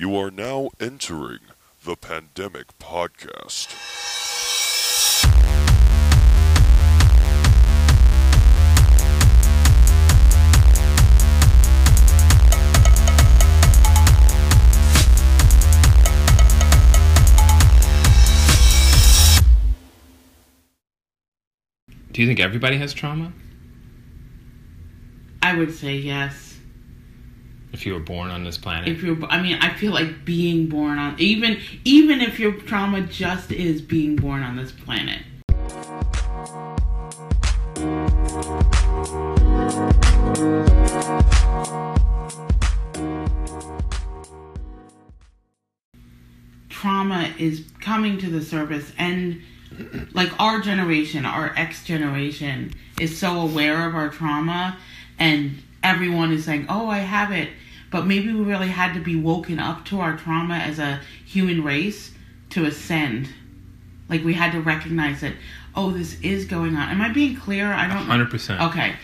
You are now entering the Pandemic Podcast. Do you think everybody has trauma? I would say yes. If you were born on this planet? If you're, I mean, I feel like being born on even even if your trauma just is being born on this planet. Trauma is coming to the surface and like our generation, our X generation is so aware of our trauma and everyone is saying, "Oh, I have it." But maybe we really had to be woken up to our trauma as a human race to ascend. Like we had to recognize that, "Oh, this is going on." Am I being clear? I don't 100%. Okay.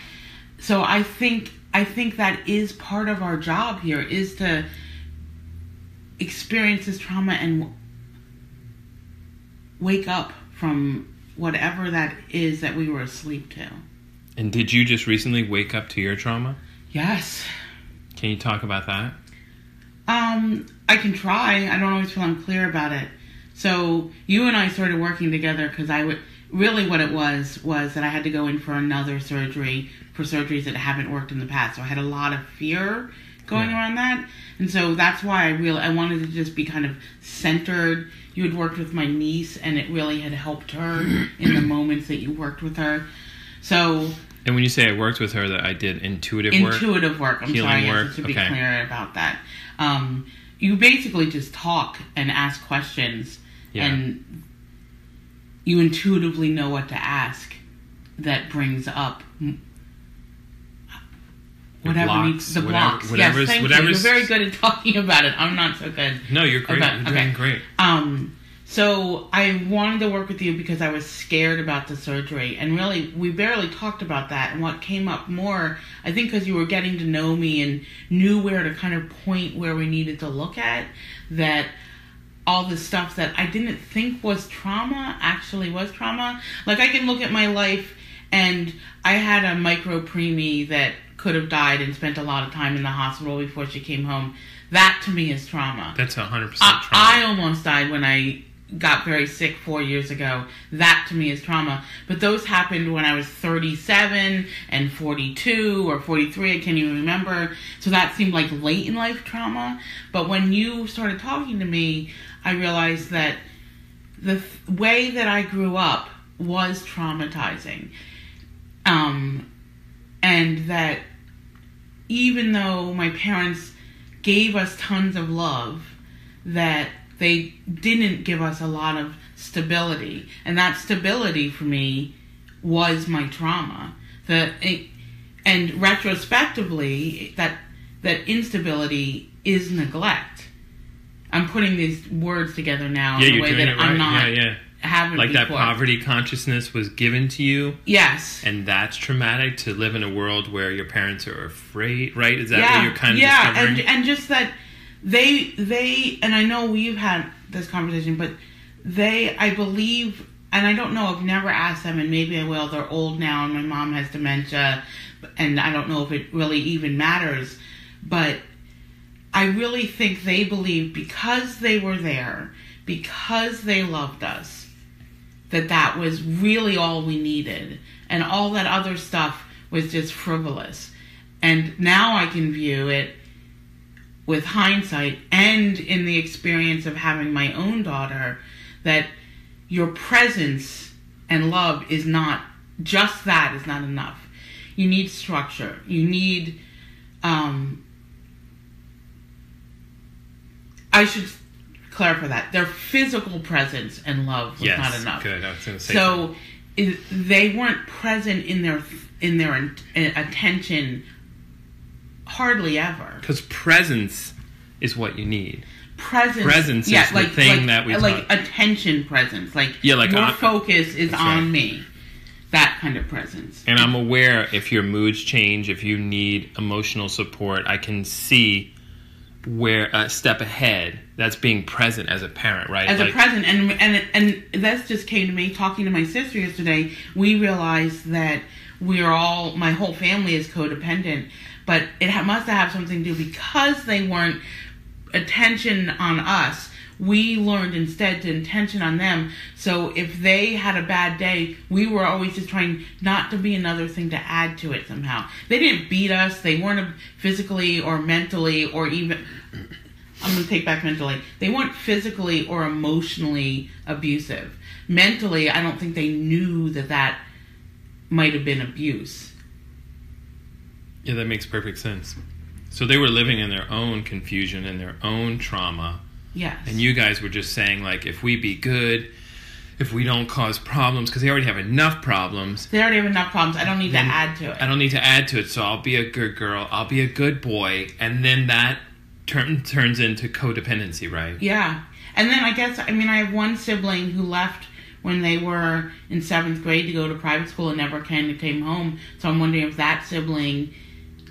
So I think I think that is part of our job here is to experience this trauma and wake up from whatever that is that we were asleep to. And did you just recently wake up to your trauma? Yes. Can you talk about that? Um, I can try. I don't always feel I'm clear about it. So you and I started working together because I would really what it was was that I had to go in for another surgery for surgeries that haven't worked in the past. So I had a lot of fear going Yeah. around that, and so that's why I really I wanted to just be kind of centered. You had worked with my niece, and it really had helped her in the moments that you worked with her. So And when you say I worked with her, that I did intuitive, work. intuitive work. I'm healing sorry, work, should be okay. clear about that. Um, you basically just talk and ask questions, Yeah. and you intuitively know what to ask. That brings up whatever blocks, needs the whatever- blocks. whatever's- yes, thank you. You're very good at talking about it. I'm not so good. No, you're great. Okay, you're okay. doing great. Um, so I wanted to work with you because I was scared about the surgery, and really, we barely talked about that. And what came up more, I think, because you were getting to know me and knew where to kind of point where we needed to look at, that all the stuff that I didn't think was trauma actually was trauma. Like I can look at my life, and I had a micro preemie that could have died and spent a lot of time in the hospital before she came home. That to me is trauma. That's 100% I, trauma. I almost died when I got very sick four years ago. That to me is trauma. But those happened when I was 37 and 42 or 43. I can't even remember. So that seemed like late in life trauma. But when you started talking to me, I realized that the th- way that I grew up was traumatizing. Um, and that even though my parents gave us tons of love, that they didn't give us a lot of stability. And that stability for me was my trauma. The and retrospectively, that that instability is neglect. I'm putting these words together now yeah, in a way that right. I'm not yeah, yeah. haven't Like that poverty consciousness was given to you, Yes. and that's traumatic to live in a world where your parents are afraid, right? Is that yeah, what you're kind of yeah, discovering? and and just that they they and I know we've had this conversation, but they I believe and I don't know. I've never asked them, and maybe I will. They're old now, and my mom has dementia, and I don't know if it really even matters. But I really think they believe because they were there, because they loved us, that that was really all we needed, and all that other stuff was just frivolous. And now I can view it with hindsight and in the experience of having my own daughter that your presence and love is not just that is not enough. You need structure. You need um I should clarify that. Their physical presence and love was yes, not enough. good. I was to say So i they weren't present in their in their attention hardly ever. because presence is what you need. Presence, Presence is yeah, the like, thing like, that we like talk- attention presence, like Yeah, like your on- focus is on right. me. That kind of presence. And I'm aware if your moods change, if you need emotional support, I can see where a step ahead. That's being present as a parent, right? as Like- a present and and and this just came to me talking to my sister yesterday we realized that we are all my whole family is codependent but it must have something to do because they weren't attention on us we learned instead to intention on them so if they had a bad day we were always just trying not to be another thing to add to it somehow they didn't beat us they weren't physically or mentally or even I'm going to take back mentally. They weren't physically or emotionally abusive. Mentally, I don't think they knew that that might have been abuse. Yeah, that makes perfect sense. So they were living in their own confusion and their own trauma, Yes. and you guys were just saying like, if we be good, if we don't cause problems, because they already have enough problems. they already have enough problems. I don't need to add to it. I don't need to add to it, so I'll be a good girl. I'll be a good boy, and then that turn turns into codependency, right? Yeah. And then I guess, I mean, I have one sibling who left when they were in seventh grade to go to private school and never kind of came home. So I'm wondering if that sibling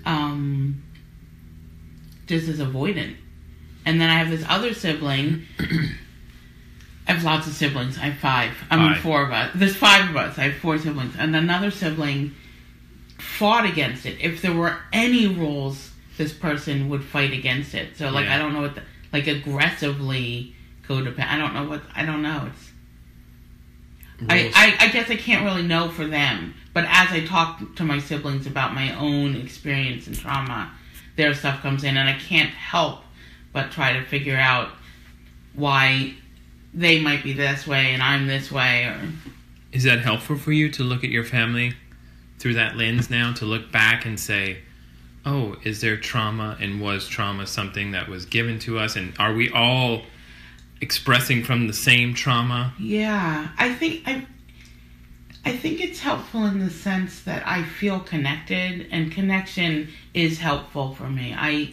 um, just as avoidant. And then I have this other sibling. I have lots of siblings. I have five. I mean, Five. four of us. There's five of us. I have four siblings. And another sibling fought against it. If there were any rules, this person would fight against it. So, like, Yeah. I don't know what, the, like, aggressively codependent. I don't know what, I don't know. It's, I, I, I guess I can't really know for them. But as I talk to my siblings about my own experience and trauma, their stuff comes in, and I can't help but try to figure out why they might be this way and I'm this way, or Is that helpful for you to look at your family through that lens now? To look back and say, oh, is there trauma and was trauma something that was given to us? And are we all expressing from the same trauma? Yeah, I think I I think it's helpful in the sense that I feel connected and connection is helpful for me. I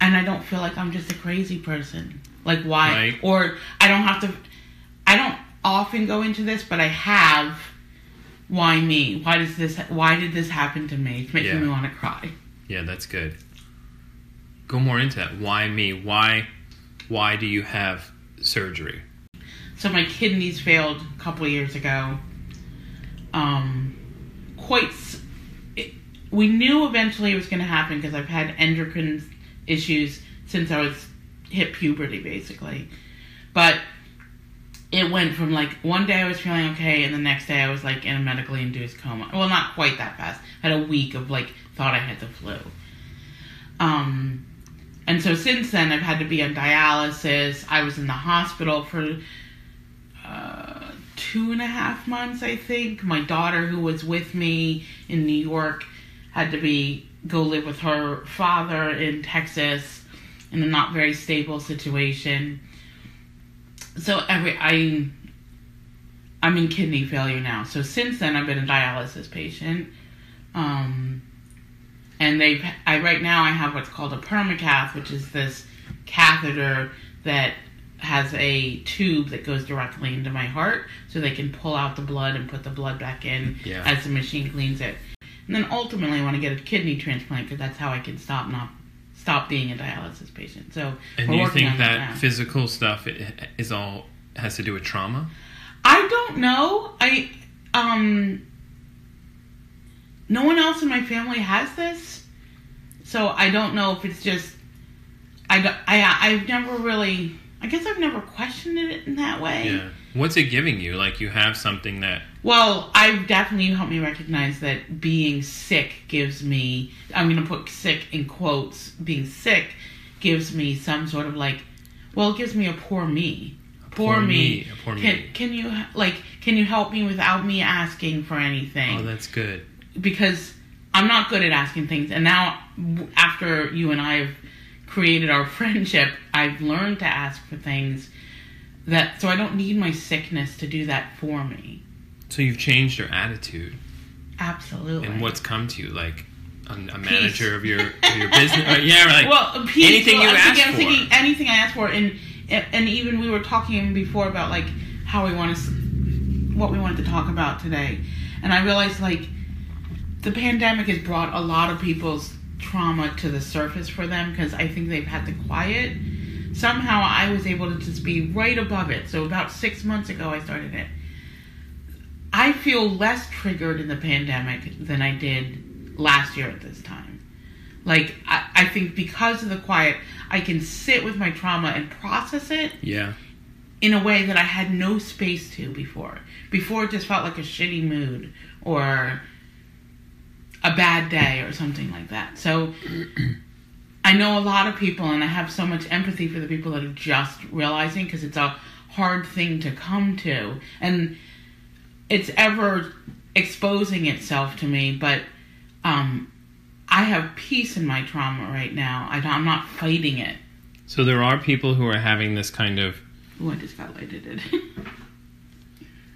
and I don't feel like I'm just a crazy person. Like why Right. or I don't have to I don't often go into this, but I have why me? Why does this why did this happen to me? It's making Yeah. me want to cry. Yeah, that's good. Go more into that. Why me? Why why do you have surgery? So my kidneys failed a couple years ago. Um, quite. It, we knew eventually it was going to happen because I've had endocrine issues since I was hit puberty, basically. But it went from like one day I was feeling okay, and the next day I was like in a medically induced coma. Well, not quite that fast. I had a week of like thought I had the flu. Um, and so since then I've had to be on dialysis. I was in the hospital for uh, two and a half months, I think. My daughter, who was with me in New York, had to be go live with her father in Texas in a not very stable situation. So every I I'm in kidney failure now. So since then, I've been a dialysis patient. Um, and they've I right now I have what's called a permacath, which is this catheter that has a tube that goes directly into my heart, so they can pull out the blood and put the blood back in Yeah. as the machine cleans it. And then ultimately, I want to get a kidney transplant because that's how I can stop not stop being a dialysis patient. So And you think on that physical stuff is all has to do with trauma? I don't know. I um no one else in my family has this. So I don't know if it's just I don't, I I've never really I guess I've never questioned it in that way. Yeah. What's it giving you? Like you have something that Well, I've definitely helped me recognize that being sick gives me I'm going to put sick in quotes, being sick gives me some sort of like well, it gives me a poor me. Poor, poor me. me, a poor can me. can you like can you help me without me asking for anything? oh, that's good. Because I'm not good at asking things. And now, after you and I have created our friendship, I've learned to ask for things that so I don't need my sickness to do that for me. So you've changed your attitude Absolutely. and what's come to you, like a, a manager of your of your business. yeah, like well, peace, anything well, you I'm ask thinking, I'm for. thinking anything I ask for, and and even we were talking before about like how we want to, what we wanted to talk about today, and I realized like the pandemic has brought a lot of people's trauma to the surface for them because I think they've had to quiet. Somehow I was able to just be right above it. So about six months ago, I started it. I feel less triggered in the pandemic than I did last year at this time. Like, I, I think because of the quiet, I can sit with my trauma and process it Yeah. in a way that I had no space to before. Before it just felt like a shitty mood or a bad day or something like that. So I know a lot of people, and I have so much empathy for the people that are just realizing because it's a hard thing to come to. And it's ever exposing itself to me, but um, I have peace in my trauma right now. I, I'm not fighting it. So there are people who are having this kind of. Oh, I just got lighted. It.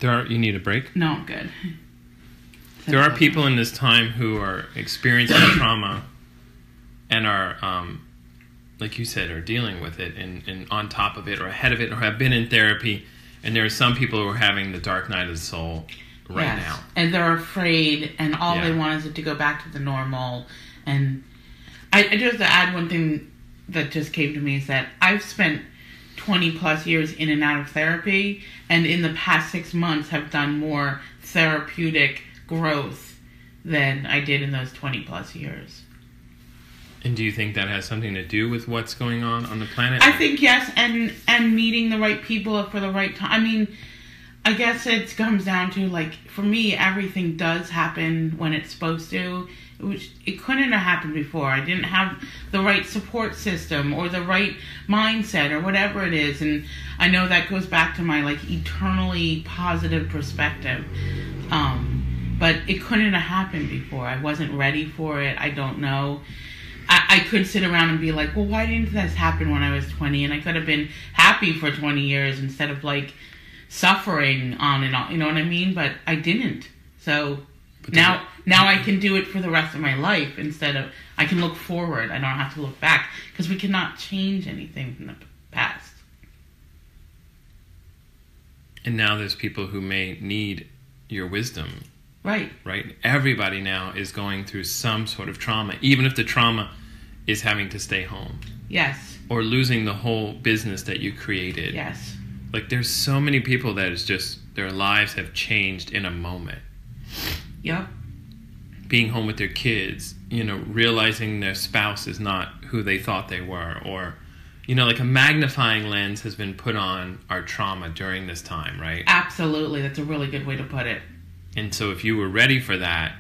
There are. You need a break. no, I'm good. There are people in this time who are experiencing trauma and are, um, like you said, are dealing with it and, and on top of it or ahead of it or have been in therapy. And there are some people who are having the dark night of the soul right Yes. now. And they're afraid, and all they want is it to go back to the normal. And I, I just to add one thing that just came to me is that I've spent 20 plus years in and out of therapy, and in the past six months have done more therapeutic growth than I did in those 20 plus years. And do you think that has something to do with what's going on on the planet? I think yes, and and meeting the right people for the right time. I mean, I guess it comes down to like for me, everything does happen when it's supposed to. Which it couldn't have happened before. I didn't have the right support system or the right mindset or whatever it is, and I know that goes back to my like eternally positive perspective. Um, but it couldn't have happened before. I wasn't ready for it. I don't know. I, I could sit around and be like, well, why didn't this happen when I was 20? And I could have been happy for 20 years instead of like suffering on and on. You know what I mean? But I didn't. So But now, now I can do it for the rest of my life instead of I can look forward. I don't have to look back because we cannot change anything from the past. and now there's people who may need your wisdom Right. right? Everybody now is going through some sort of trauma, even if the trauma is having to stay home Yes. or losing the whole business that you created. Yes. Like there's so many people that is just their lives have changed in a moment. Yep. Being home with their kids, you know, realizing their spouse is not who they thought they were or you know, like a magnifying lens has been put on our trauma during this time, right? Absolutely. That's a really good way to put it. And so if you were ready for that,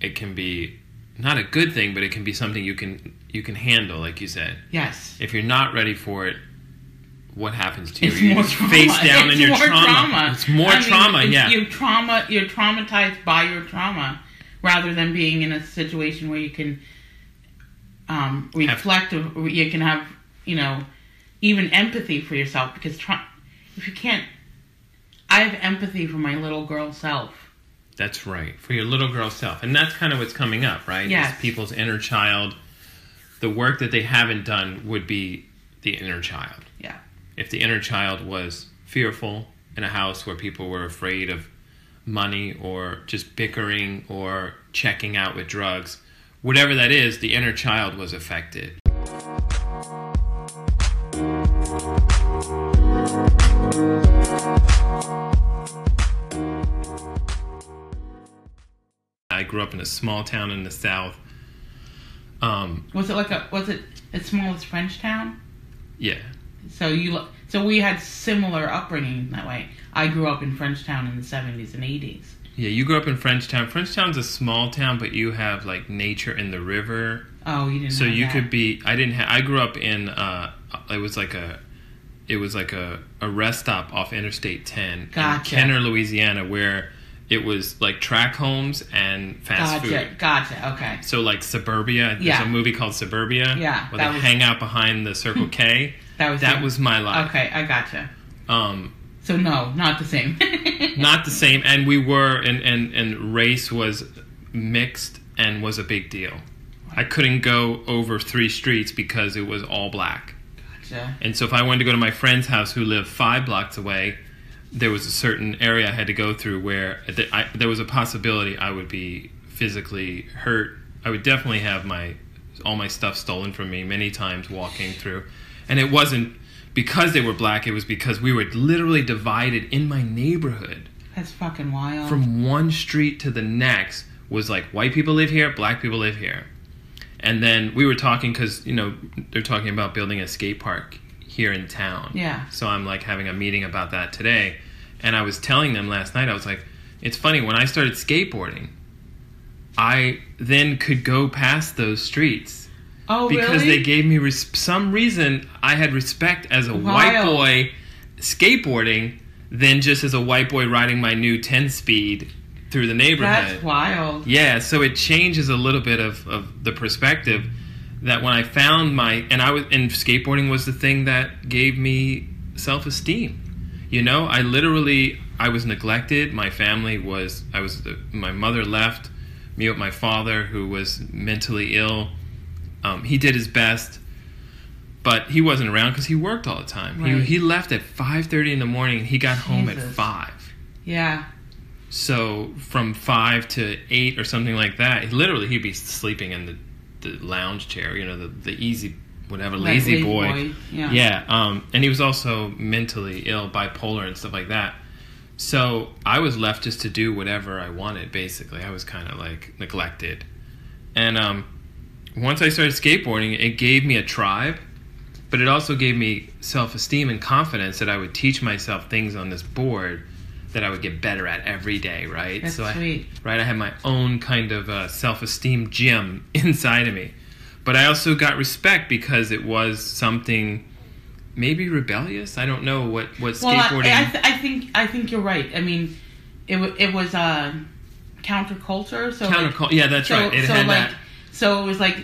it can be not a good thing, but it can be something you can you can handle, like you said. Yes. If you're not ready for it, what happens to you? It's you more trauma. face down it's in your more trauma. It's more I mean, trauma, it's- yeah. You're trauma. You're traumatized by your trauma, rather than being in a situation where you can um, reflect. or you can have, you know, even empathy for yourself. Because tra- if you can't, I have empathy for my little girl self. That's right. For your little girl self. And that's kind of what's coming up, right? Yes. Is people's inner child. The work that they haven't done would be the inner child. Yeah. If the inner child was fearful in a house where people were afraid of money or just bickering or checking out with drugs, whatever that is, the inner child was affected. Grew up in a small town in the south. Um, Was it like a? Was it as small as Frenchtown? yeah, So you. So we had similar upbringing that way. I grew up in Frenchtown in the seventies and eighties. yeah. You grew up in Frenchtown. Frenchtown's a small town, but you have like nature in the river. Oh, you didn't. So you that. could be. I didn't. Ha- I grew up in. Uh, it was like a. It was like a, a rest stop off Interstate 10 Gotcha. in Kenner, Louisiana, where it was like track homes and fast Gotcha. food. Gotcha. Okay. So like Suburbia. There's Yeah. a movie called Suburbia. Yeah, Where they was- hang out behind the Circle K. That was that was my life. Okay, I gotcha. Um, So no, not the same. not the same and we were and, and and race was mixed and was a big deal i couldn't go over three streets because it was all black Gotcha. and so if i wanted to go to my friend's house who lived five blocks away there was a certain area i had to go through where th- I, there was a possibility i would be physically hurt i would definitely have my all my stuff stolen from me many times walking through, and it wasn't because they were black. It was because we were literally divided in my neighborhood That's fucking wild. from one street to the next was like white people live here, black people live here. And then we were talking because, you know, they're talking about building a skate park here in town. Yeah. So I'm like having a meeting about that today. And I was telling them last night, I was like, it's funny, when I started skateboarding, I then could go past those streets oh, because really? they gave me res- some reason I had respect as a white boy skateboarding than just as a white boy riding my new 10 speed through the neighborhood. That's wild. Yeah, so it changes a little bit of, of the perspective that when I found my and I was and skateboarding was the thing that gave me self esteem. You know, I literally I was neglected. My family was I was my mother left me with my father who was mentally ill. Um, he did his best, but he wasn't around because he worked all the time. Right. He he left at five thirty in the morning. and He got home at five. Yeah. So from five to eight or something like that, literally he'd be sleeping in the, the lounge chair, you know, the, the easy, whatever, Like lazy, boy. Yeah. Yeah. Um, and he was also mentally ill, bipolar and stuff like that. So I was left just to do whatever I wanted, basically. I was kind of like neglected. And um, once I started skateboarding, it gave me a tribe, but it also gave me self esteem and confidence that I would teach myself things on this board that I would get better at every day, right? That's I, sweet. right, I had my own kind of uh, self esteem gym inside of me. But I also got respect because it was something maybe rebellious. I don't know what, what Well, skateboarding. I, I, th- I think I think you're right. I mean, it wa it was uh, counterculture. So like, yeah, that's so, right. It so had like that. so it was like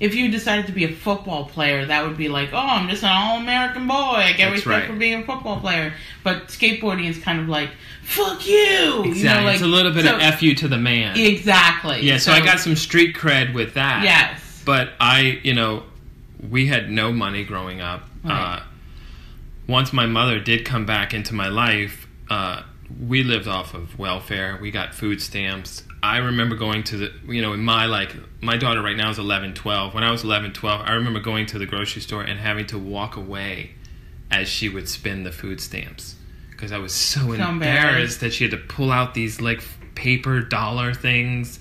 if you decided to be a football player, that would be like, oh, I'm just an all American boy. I get That's respect right. for being a football player. But skateboarding is kind of like, fuck you. Exactly. You know, like, it's a little bit so- of F you to the man. Exactly. Yeah, so, I got some street cred with that. Yes. But I, you know, we had no money growing up. Right. Uh, once my mother did come back into my life, uh, we lived off of welfare. We got food stamps. I remember going to the, you know, in my like, my daughter right now is 11, 12. When I was 11, 12, I remember going to the grocery store and having to walk away as she would spend the food stamps because I was so, embarrassed. embarrassed that she had to pull out these like paper dollar things.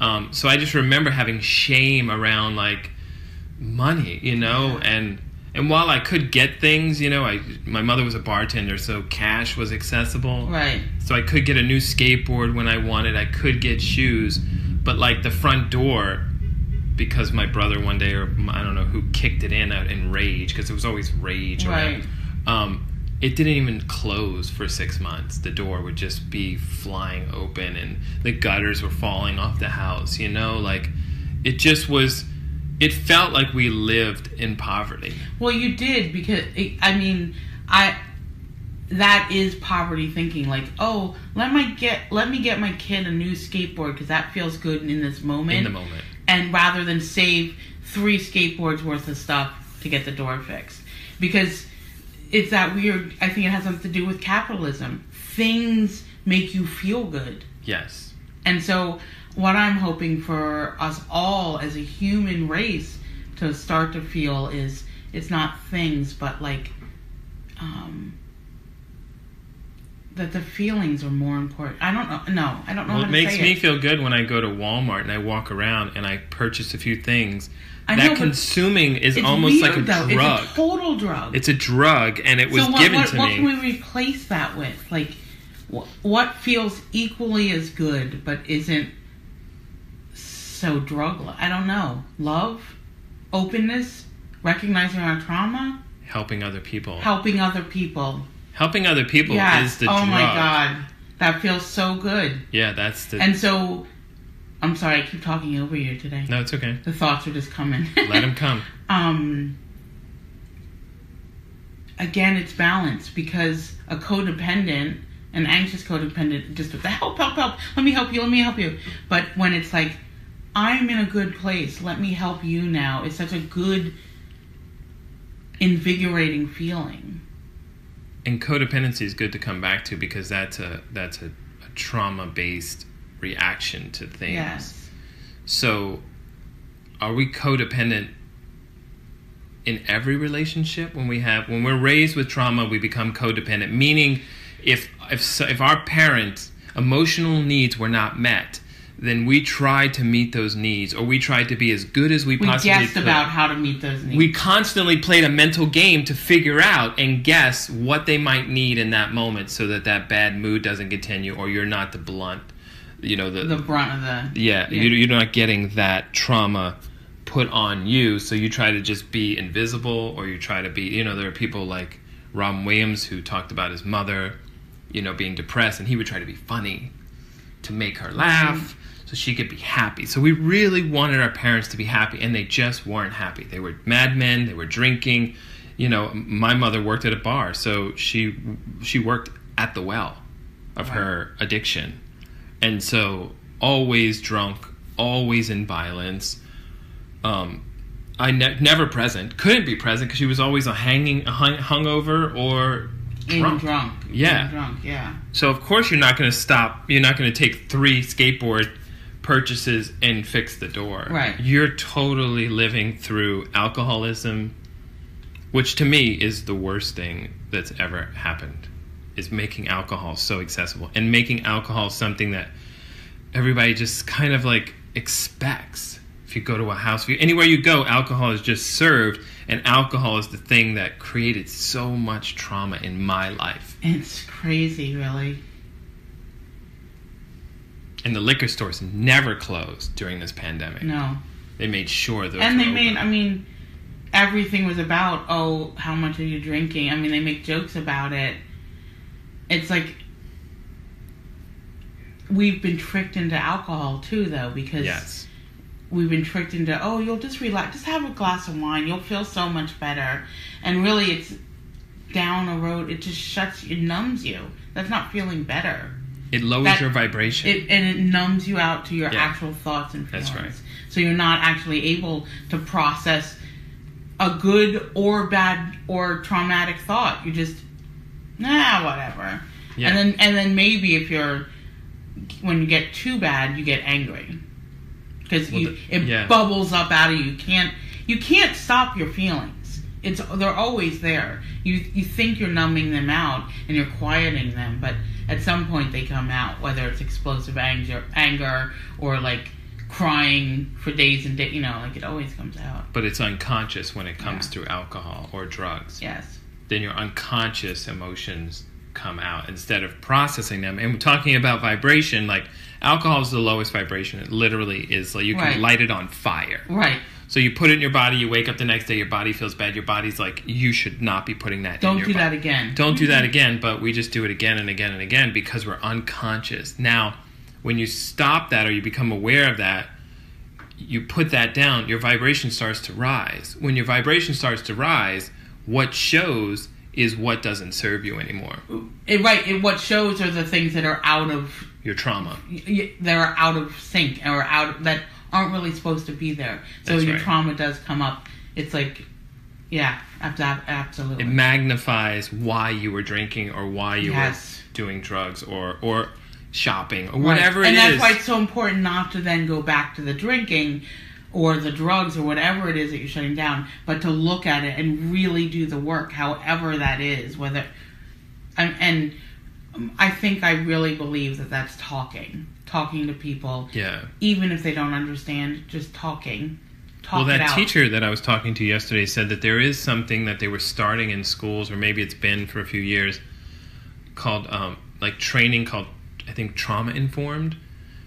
Um, so I just remember having shame around like money, you know, and and while I could get things, you know, I my mother was a bartender, so cash was accessible. Right. So I could get a new skateboard when I wanted. I could get shoes, but like the front door, because my brother one day or I don't know who kicked it in out in rage because it was always rage. Right. Around. Um, it didn't even close for six months. The door would just be flying open, and the gutters were falling off the house. You know, like it just was. It felt like we lived in poverty. Well, you did because I mean, I that is poverty thinking. Like, oh, let my get let me get my kid a new skateboard because that feels good in this moment. In the moment. and rather than save three skateboards worth of stuff to get the door fixed, because it's that weird. I think it has something to do with capitalism. Things make you feel good. Yes. And so, what I'm hoping for us all as a human race to start to feel is it's not things, but like, um, that the feelings are more important. I don't know. No, I don't know Well, it makes me it. feel good when I go to Walmart and I walk around and I purchase a few things. I that know, consuming is almost like a weird, though. drug. It's a total drug. It's a drug, and it was so what, given what, to what me. What can we replace that with? Like, wh- what feels equally as good but isn't so drug? I don't know. Love, openness, recognizing our trauma, helping other people. helping other people. helping other people yes. is the oh drug. my god, that feels so good. Yeah, that's the. And so, I'm sorry, I keep talking over you today. no, it's okay. The thoughts are just coming. Let them come. um again it's balance because a codependent an anxious codependent just with the help help help let me help you let me help you but when it's like i'm in a good place. Let me help you now. It's such a good invigorating feeling. And codependency is good to come back to because that's a that's a, a trauma based reaction to things. yes. So are we codependent in every relationship? When we have when we're raised with trauma we become codependent. Meaning if if if our parents emotional needs were not met then we tried to meet those needs or we tried to be as good as we, possibly can. We guessed could about how to meet those needs. we constantly played a mental game to figure out and guess what they might need in that moment so that that bad mood doesn't continue or you're not the blunt you know the, the brunt of the yeah, Yeah. You, you're not getting that trauma put on you so you try to just be invisible or you try to be you know there are people like Robin Williams who talked about his mother you know being depressed and he would try to be funny to make her laugh so she could be happy. So we really wanted our parents to be happy and they just weren't happy. They were madmen they were drinking. You know my mother worked at a bar so she she worked at the well of her addiction. And so always drunk always in violence. Um I ne- never present couldn't be present because she was always a hanging hung, hungover or drunk. drunk. Yeah. Drunk, yeah. So of course you're not going to stop. You're not going to take three skateboard purchases and fix the door. Right. You're totally living through alcoholism, which to me is the worst thing that's ever happened. Is making alcohol so accessible and making alcohol something that everybody just kind of like expects. If you go to a house, if you, anywhere you go, alcohol is just served, and alcohol is the thing that created so much trauma in my life. It's crazy, really. And the liquor stores never closed during this pandemic. No. They made sure those and they made, open. I mean, everything was about, oh, how much are you drinking? I mean, they make jokes about it. It's like, we've been tricked into alcohol too, though, because yes, we've been tricked into, oh, you'll just relax, just have a glass of wine, you'll feel so much better. And really, it's down a road, it just shuts, it numbs you. That's not feeling better. it lowers that- your vibration. It, and it numbs you out to your Yeah. actual thoughts and feelings. That's right. So you're not actually able to process a good or bad or traumatic thought. You just, nah, whatever. Yeah. And then and then maybe if you're when you get too bad, you get angry because Well, it yeah. bubbles up out of you. You can't you can't stop your feelings. It's they're always there. You you think you're numbing them out and you're quieting them, but at some point they come out. Whether it's explosive anger, anger, or like crying for days and days. You know, like it always comes out. but it's unconscious when it comes Yeah. through alcohol or drugs. Yes. Then your unconscious emotions come out instead of processing them. And talking about vibration, like alcohol is the lowest vibration. It literally is like you can Right. light it on fire. Right. So you put it in your body, you wake up the next day, your body feels bad. Your body's like, you should not be putting that Don't your do body. that again. Don't do mm-hmm. that again, but we just do it again and again and again because we're unconscious. Now, when you stop that or you become aware of that, you put that down, your vibration starts to rise. When your vibration starts to rise, what shows is what doesn't serve you anymore. It, right. It, what shows are the things that are out of Your trauma. y- that are out of sync or out that aren't really supposed to be there. So That's your right. trauma does come up. It's like, yeah, ab- absolutely. It magnifies why you were drinking or why you Yes. were doing drugs or or shopping or Right. whatever it and is. that's why it's so important not to then go back to the drinking or the drugs or whatever it is that you're shutting down, but to look at it and really do the work, however that is. Whether and, and I think I really believe that that's talking, talking to people, yeah. even if they don't understand, just talking. Talk Well, that teacher that I was talking to yesterday said that there is something that they were starting in schools, or maybe it's been for a few years, called um, like training called I think trauma informed,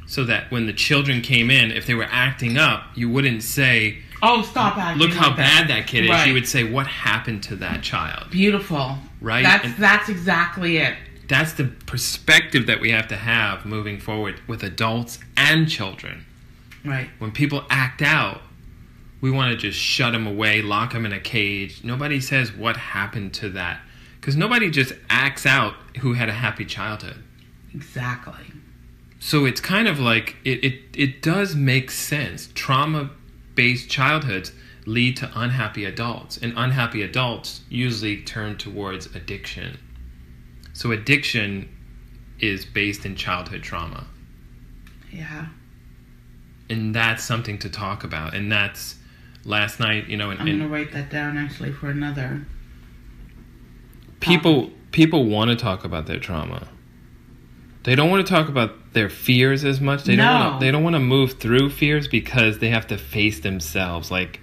so that when the children came in, if they were acting up, you wouldn't say, Oh, stop acting. "Look how like bad that kid is." Right. You would say, "What happened to that child?" Beautiful. Right? That's And- that's exactly it. That's the perspective that we have to have moving forward with adults and children. Right. when people act out, we want to just shut them away, lock them in a cage. Nobody says what happened to that. Because nobody just acts out who had a happy childhood. Exactly. So it's kind of like it, it, it does make sense. Trauma based childhoods lead to unhappy adults, and unhappy adults usually turn towards addiction. So addiction is based in childhood trauma. Yeah. and that's something to talk about. And that's last night, you know, and, I'm gonna write that down actually for another. people people want to talk about their trauma. They don't want to talk about their fears as much. They don't want to, they don't want to move through fears because they have to face themselves. Like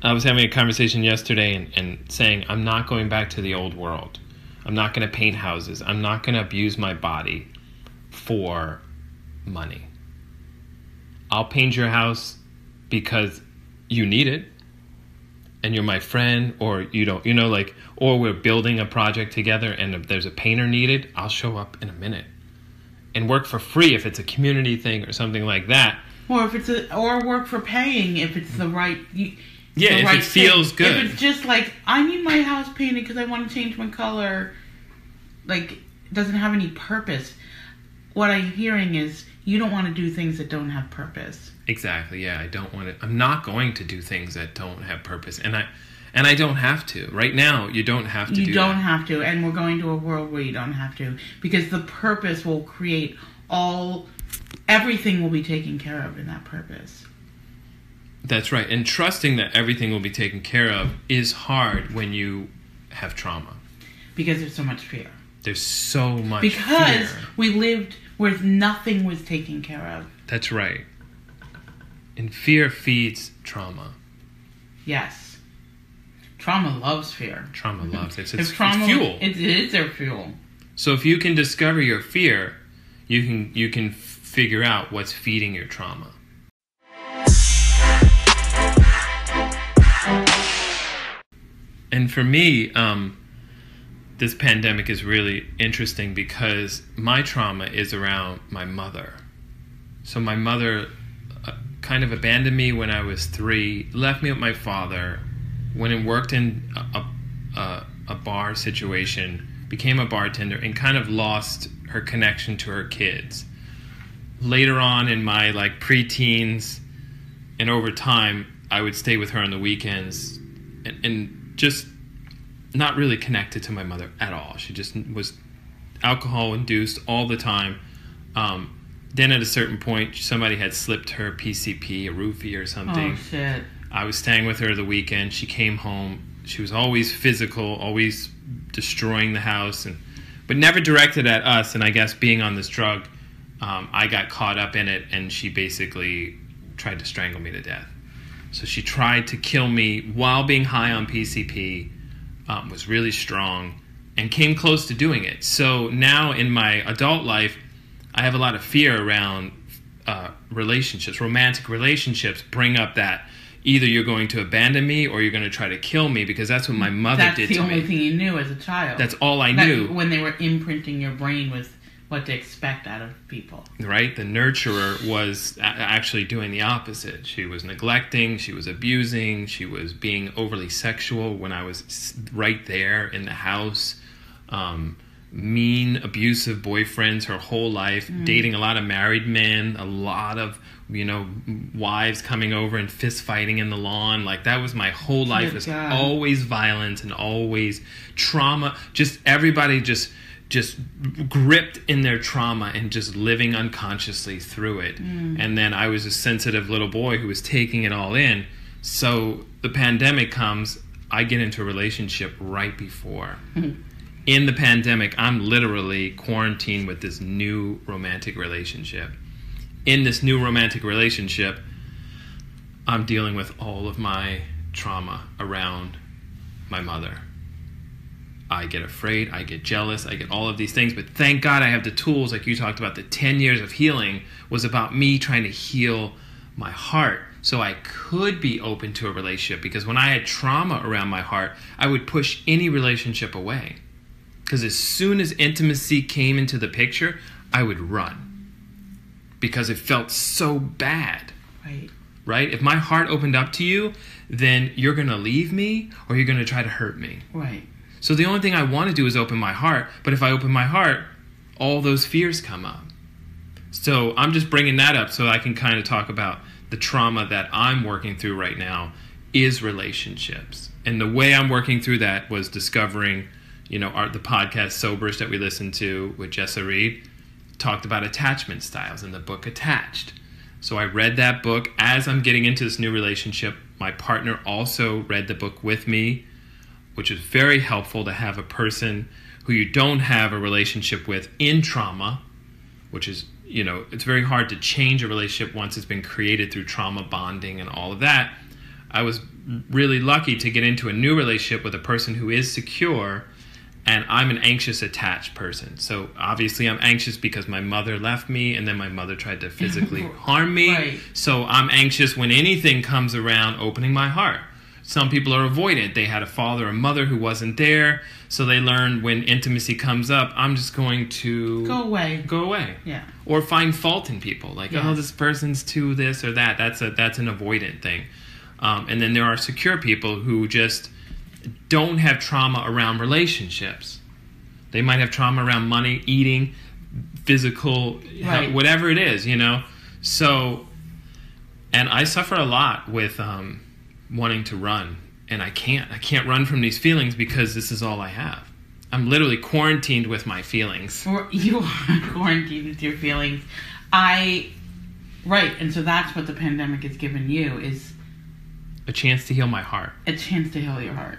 I was having a conversation yesterday and, and saying I'm not going back to the old world. I'm not going to paint houses. I'm not going to abuse my body for money. I'll paint your house because you need it and you're my friend or you don't you know like or we're building a project together and if there's a painter needed i'll show up in a minute and work for free if it's a community thing or something like that Or if it's a, or work for paying if it's the right. You, Yeah, the if right it feels thing. good. If it's just like I need my house painted because I want to change my color, like it doesn't have any purpose. What I'm hearing is you don't want to do things that don't have purpose. exactly yeah i don't want to i'm not going to do things that don't have purpose and i and i don't have to right now you don't have to You do don't that. have to, and we're going to a world where you don't have to because the purpose will create all. Everything will be taken care of in that purpose. that's right and trusting that everything will be taken care of is hard when you have trauma because there's so much fear. there's so much Because fear. we lived where nothing was taken care of. that's right and fear feeds trauma Yes. Trauma loves fear. trauma loves it it's, it's trauma, fuel It, it is their fuel. So if you can discover your fear, you can you can f- figure out what's feeding your trauma. And for me, um, this pandemic is really interesting because my trauma is around my mother. So my mother uh, kind of abandoned me when I was three, left me with my father, went it worked in a, a, a, a bar situation, became a bartender, and kind of lost her connection to her kids. Later on in my like preteens and over time, I would stay with her on the weekends and, and just not really connected to my mother at all. She just was alcohol induced all the time. Um, then at a certain point, somebody had slipped her PCP, a roofie or something. Oh shit. I was staying with her the weekend. She came home. She was always physical, always destroying the house, and but never directed at us. And I guess being on this drug, um, I got caught up in it, and she basically tried to strangle me to death. So she tried to kill me while being high on PCP. Um, was really strong and came close to doing it. So now in my adult life, I have a lot of fear around uh, relationships, romantic relationships. Bring up that either you're going to abandon me or you're going to try to kill me because that's what my mother That's did the to only me. thing you knew as a child. That's all I That- knew. when they were imprinting your brain with what to expect out of people. right? The nurturer was actually doing the opposite. She was neglecting, she was abusing, she was being overly sexual when I was right there in the house. Um, mean, abusive boyfriends her whole life, dating a lot of married men, a lot of you know wives coming over and fist fighting in the lawn. Like that was my whole life. Was always violence and always trauma. Just everybody just just gripped in their trauma and just living unconsciously through it. Mm. And then I was a sensitive little boy who was taking it all in. So the pandemic comes, I get into a relationship right before. Hmm. In the pandemic, I'm literally quarantined with this new romantic relationship. In this new romantic relationship, I'm dealing with all of my trauma around my mother. I get afraid, I get jealous, I get all of these things, but thank God I have the tools like you talked about. The 10 years of healing was about me trying to heal my heart so I could be open to a relationship because when I had trauma around my heart, I would push any relationship away. Because as soon as intimacy came into the picture, I would run because it felt so bad Right. right? If my heart opened up to you, then you're going to leave me or you're going to try to hurt me. Right. So the only thing I want to do is open my heart, but if I open my heart, all those fears come up. So I'm just bringing that up so I can kind of talk about the trauma that I'm working through right now is relationships. And the way I'm working through that was discovering, you know, our, the podcast Soberish that we listened to with Jessa Reed talked about attachment styles in the book Attached. So I read that book as I'm getting into this new relationship. My partner also read the book with me, which is very helpful to have a person who you don't have a relationship with in trauma, which is, you know, it's very hard to change a relationship once it's been created through trauma bonding and all of that. I was really lucky to get into a new relationship with a person who is secure and I'm an anxious attached person. So obviously I'm anxious because my mother left me and then my mother tried to physically harm me. Right. So I'm anxious when anything comes around opening my heart. Some people are avoidant. They had a father or mother who wasn't there, so they learned when intimacy comes up, I'm just going to Go away. go away Yeah. or find fault in people like Yeah. oh this person's too this or that that's a that's an avoidant thing um, and then there are secure people who just don't have trauma around relationships they might have trauma around money eating physical Right. whatever it is you know so and i suffer a lot with um, wanting to run and i can't i can't run from these feelings because this is all i have i'm literally quarantined with my feelings you are quarantined with your feelings. I right, and so that's what the pandemic has given you is a chance to heal my heart a chance to heal your heart.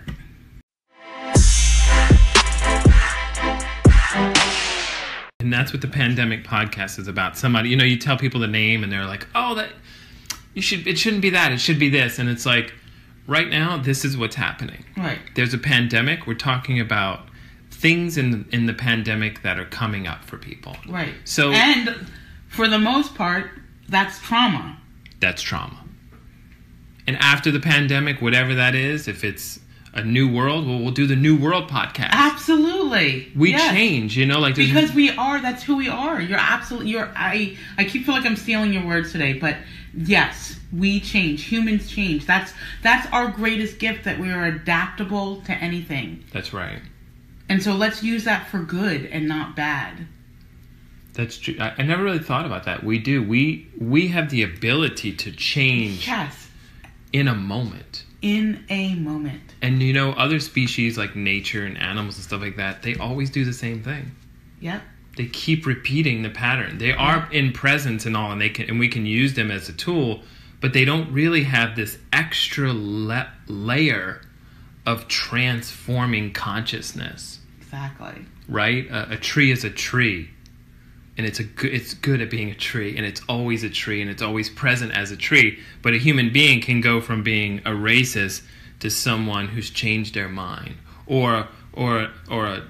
And that's what the pandemic podcast is about. Somebody, you know, you tell people the name and they're like, "Oh, that you should it shouldn't be that. It should be this." And it's like right now this is what's happening. Right. There's a pandemic. We're talking about things in in the pandemic that are coming up for people. Right. So- and for the most part, that's trauma. That's trauma. And after the pandemic, whatever that is, if it's a new world, well, we'll do the new world podcast. Absolutely. we Yes. change, you know, like because we are that's who we are you're absolutely you're i i keep feel like i'm stealing your words today but yes we change humans change that's that's our greatest gift that we are adaptable to anything that's right. and so let's use that for good and not bad That's true. I, I never really thought about that. We do. We we have the ability to change yes in a moment. in a moment And you know, other species like nature and animals and stuff like that, they always do the same thing. yep They keep repeating the pattern. They are in presence and all, and they can and we can use them as a tool, but they don't really have this extra le- layer of transforming consciousness. exactly right? A, a tree is a tree, and it's a good it's good at being a tree, and it's always a tree, and it's always present as a tree. But a human being can go from being a racist to someone who's changed their mind, or or or a,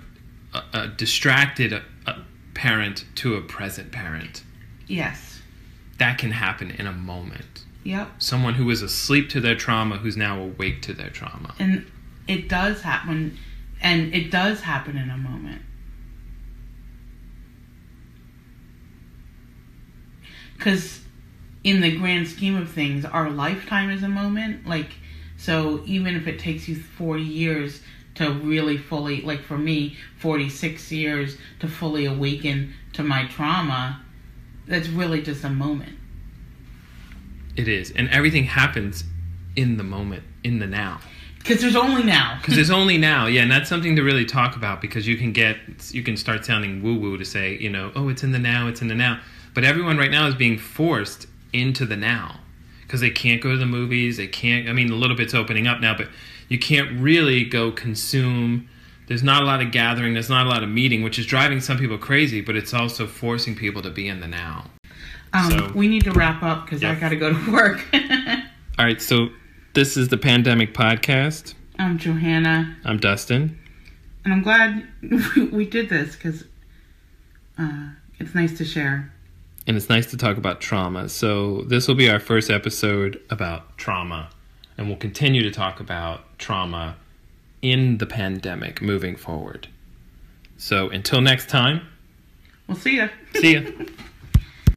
a, a distracted a, a parent to a present parent. yes That can happen in a moment. yep Someone who was asleep to their trauma who's now awake to their trauma. and it does happen and it does happen in a moment because in the grand scheme of things our lifetime is a moment like so even if it takes you 40 years to really fully like for me 46 years to fully awaken to my trauma that's really just a moment. It is, and everything happens in the moment, in the now. because there's only now. Because there's only now. Yeah and that's something to really talk about because you can get you can start sounding woo woo to say you know oh it's in the now it's in the now. But everyone right now is being forced into the now because they can't go to the movies they can't i mean a little bit's opening up now but you can't really go consume there's not a lot of gathering there's not a lot of meeting which is driving some people crazy but it's also forcing people to be in the now. Um, so- we need to wrap up because i gotta go to work. All right so this is the pandemic podcast. I'm johanna. I'm dustin. And I'm glad we did this because uh, it's nice to share. And it's nice to talk about trauma. So, this will be our first episode about trauma, and we'll continue to talk about trauma in the pandemic moving forward. So, until next time, We'll see ya. see ya.